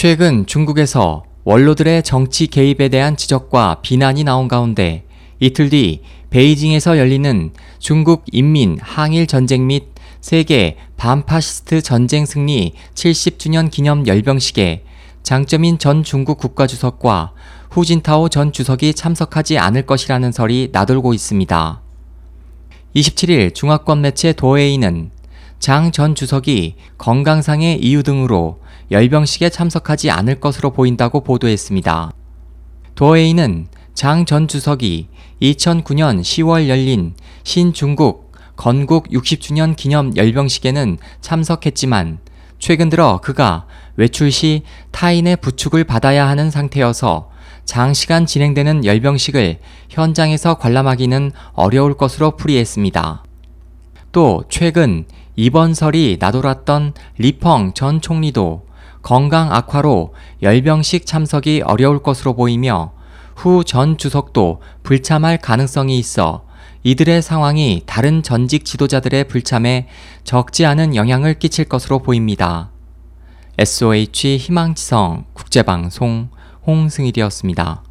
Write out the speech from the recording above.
최근 중국에서 원로들의 정치 개입에 대한 지적과 비난이 나온 가운데 이틀 뒤 베이징에서 열리는 중국 인민 항일 전쟁 및 세계 반파시스트 전쟁 승리 70주년 기념 열병식에 장점인 전 중국 국가주석과 후진타오 전 주석이 참석하지 않을 것이라는 설이 나돌고 있습니다. 27일 중화권 매체 도웨이는 장 전 주석이 건강상의 이유 등으로 열병식에 참석하지 않을 것으로 보인다고 보도했습니다. 도웨이는 장 전 주석이 2009년 10월 열린 신중국 건국 60주년 기념 열병식에는 참석했지만 최근 들어 그가 외출 시 타인의 부축을 받아야 하는 상태여서 장시간 진행되는 열병식을 현장에서 관람하기는 어려울 것으로 풀이했습니다. 또 최근 이번 설이 나돌았던 리펑 전 총리도 건강 악화로 열병식 참석이 어려울 것으로 보이며 후 전 주석도 불참할 가능성이 있어 이들의 상황이 다른 전직 지도자들의 불참에 적지 않은 영향을 끼칠 것으로 보입니다. SOH 희망지성 국제방송 홍승일이었습니다.